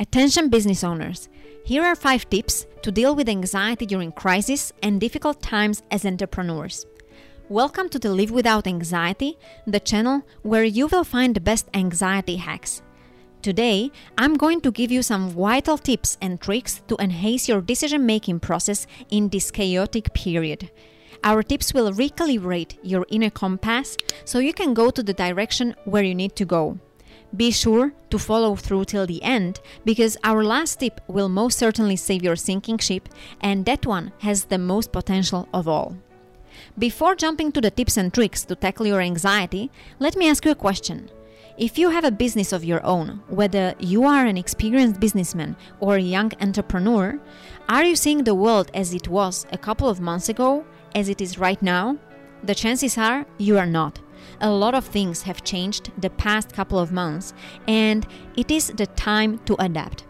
Attention business owners. Here are 5 tips to deal with anxiety during crisis and difficult times as entrepreneurs. Welcome to the Live Without Anxiety, the channel where you will find the best anxiety hacks. Today, I'm going to give you some vital tips and tricks to enhance your decision making process in this chaotic period. Our tips will recalibrate your inner compass so you can go to the direction where you need to go. Be sure to follow through till the end because our last tip will most certainly save your sinking ship, and that one has the most potential of all. Before jumping to the tips and tricks to tackle your anxiety, let me ask you a question. If you have a business of your own, whether you are an experienced businessman or a young entrepreneur, are you seeing the world as it was a couple of months ago, as it is right now? The chances are you are not. A lot of things have changed the past couple of months, and it is the time to adapt.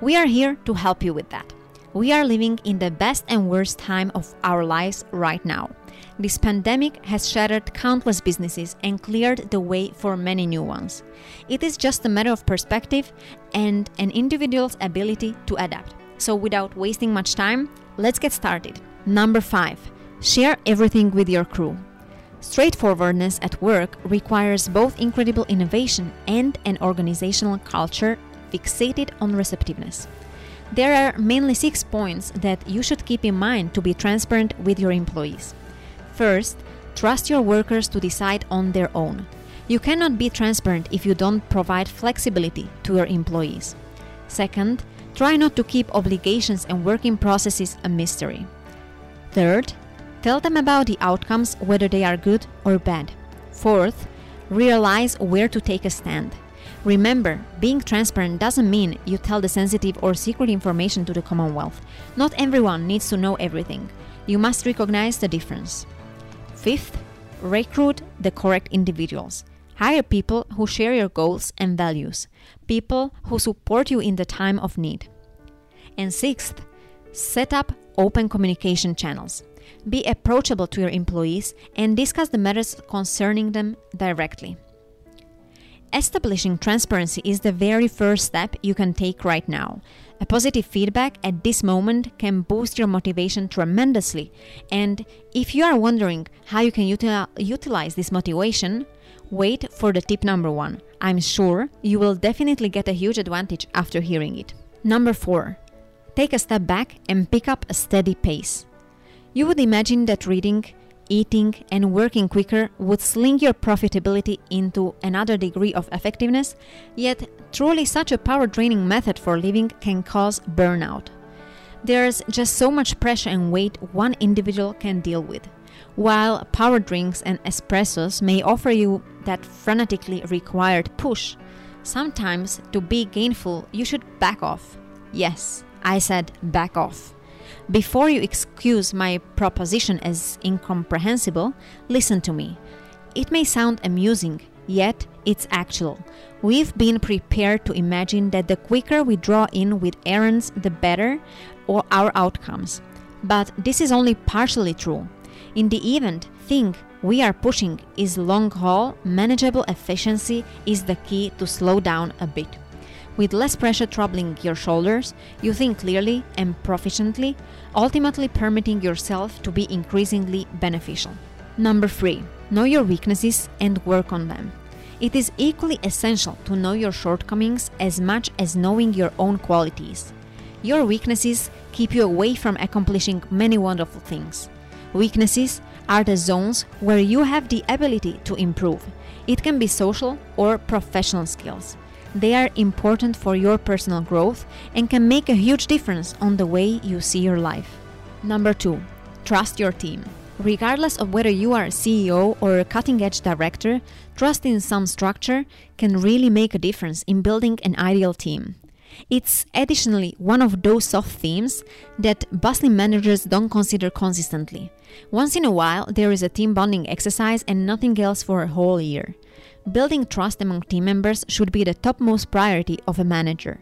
We are here to help you with that. We are living in the best and worst time of our lives right now. This pandemic has shattered countless businesses and cleared the way for many new ones. It is just a matter of perspective and an individual's ability to adapt. So, without wasting much time, let's get started. Number 5. Share everything with your crew. Straightforwardness at work requires both incredible innovation and an organizational culture fixated on receptiveness. There are mainly six points that you should keep in mind to be transparent with your employees. First, trust your workers to decide on their own. You cannot be transparent if you don't provide flexibility to your employees. Second, try not to keep obligations and working processes a mystery. Third, tell them about the outcomes, whether they are good or bad. Fourth, realize where to take a stand. Remember, being transparent doesn't mean you tell the sensitive or secret information to the Commonwealth. Not everyone needs to know everything. You must recognize the difference. Fifth, recruit the correct individuals. Hire people who share your goals and values, people who support you in the time of need. And sixth, set up open communication channels. Be approachable to your employees and discuss the matters concerning them directly. Establishing transparency is the very first step you can take right now. A positive feedback at this moment can boost your motivation tremendously. And if you are wondering how you can util- utilize this motivation, wait for the tip number one. I'm sure you will definitely get a huge advantage after hearing it. Number four, take a step back and pick up a steady pace. You would imagine that reading eating, and working quicker would sling your profitability into another degree of effectiveness, yet, truly, such a power draining method for living can cause burnout. There's just so much pressure and weight one individual can deal with. While power drinks and espressos may offer you that frenetically required push, sometimes to be gainful, you should back off. Yes, I said back off. Before you excuse my proposition as incomprehensible, listen to me. It may sound amusing, yet it's actual. We've been prepared to imagine that the quicker we draw in with errands, the better or our outcomes. But this is only partially true. In the event, thing we are pushing is long haul, manageable efficiency is the key to slow down a bit. With less pressure troubling your shoulders, you think clearly and proficiently, ultimately permitting yourself to be increasingly beneficial. Number 3. Know your weaknesses and work on them. It is equally essential to know your shortcomings as much as knowing your own qualities. Your weaknesses keep you away from accomplishing many wonderful things. Weaknesses are the zones where you have the ability to improve. It can be social or professional skills. They are important for your personal growth and can make a huge difference on the way you see your life. Number two, trust your team. Regardless of whether you are a CEO or a cutting edge director, trust in some structure can really make a difference in building an ideal team. It's additionally one of those soft themes that bustling managers don't consider consistently. Once in a while, there is a team bonding exercise and nothing else for a whole year. Building trust among team members should be the topmost priority of a manager.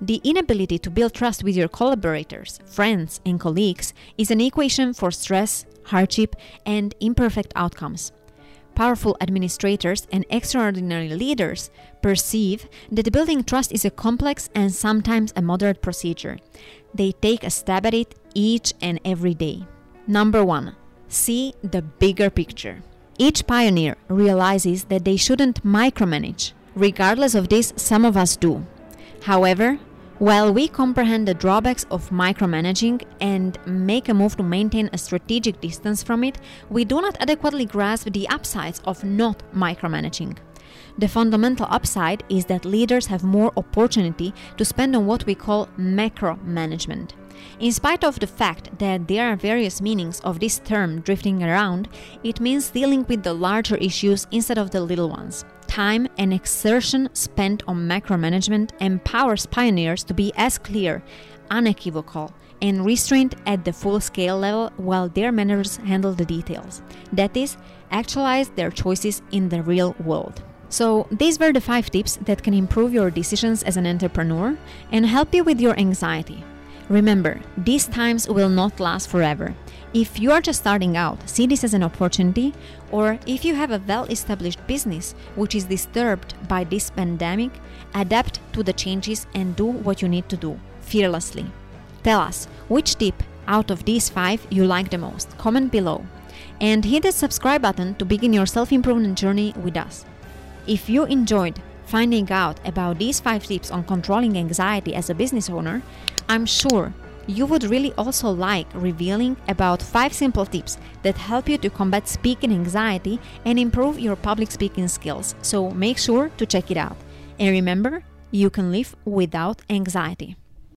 The inability to build trust with your collaborators, friends, and colleagues is an equation for stress, hardship, and imperfect outcomes. powerful administrators and extraordinary leaders perceive that building trust is a complex and sometimes a moderate procedure. They take a stab at it each and every day. Number one, see the bigger picture. Each pioneer realizes that they shouldn't micromanage. Regardless of this, some of us do. However, while we comprehend the drawbacks of micromanaging and make a move to maintain a strategic distance from it, we do not adequately grasp the upsides of not micromanaging. The fundamental upside is that leaders have more opportunity to spend on what we call macro management. In spite of the fact that there are various meanings of this term drifting around, it means dealing with the larger issues instead of the little ones time and exertion spent on macro management empowers pioneers to be as clear, unequivocal, and restrained at the full scale level while their managers handle the details. That is, actualize their choices in the real world. So, these were the five tips that can improve your decisions as an entrepreneur and help you with your anxiety. Remember, these times will not last forever. If you are just starting out, see this as an opportunity, or if you have a well established business which is disturbed by this pandemic, adapt to the changes and do what you need to do fearlessly. Tell us which tip out of these five you like the most. Comment below and hit the subscribe button to begin your self improvement journey with us. If you enjoyed finding out about these five tips on controlling anxiety as a business owner, I'm sure you would really also like revealing about 5 simple tips that help you to combat speaking anxiety and improve your public speaking skills. So make sure to check it out. And remember, you can live without anxiety.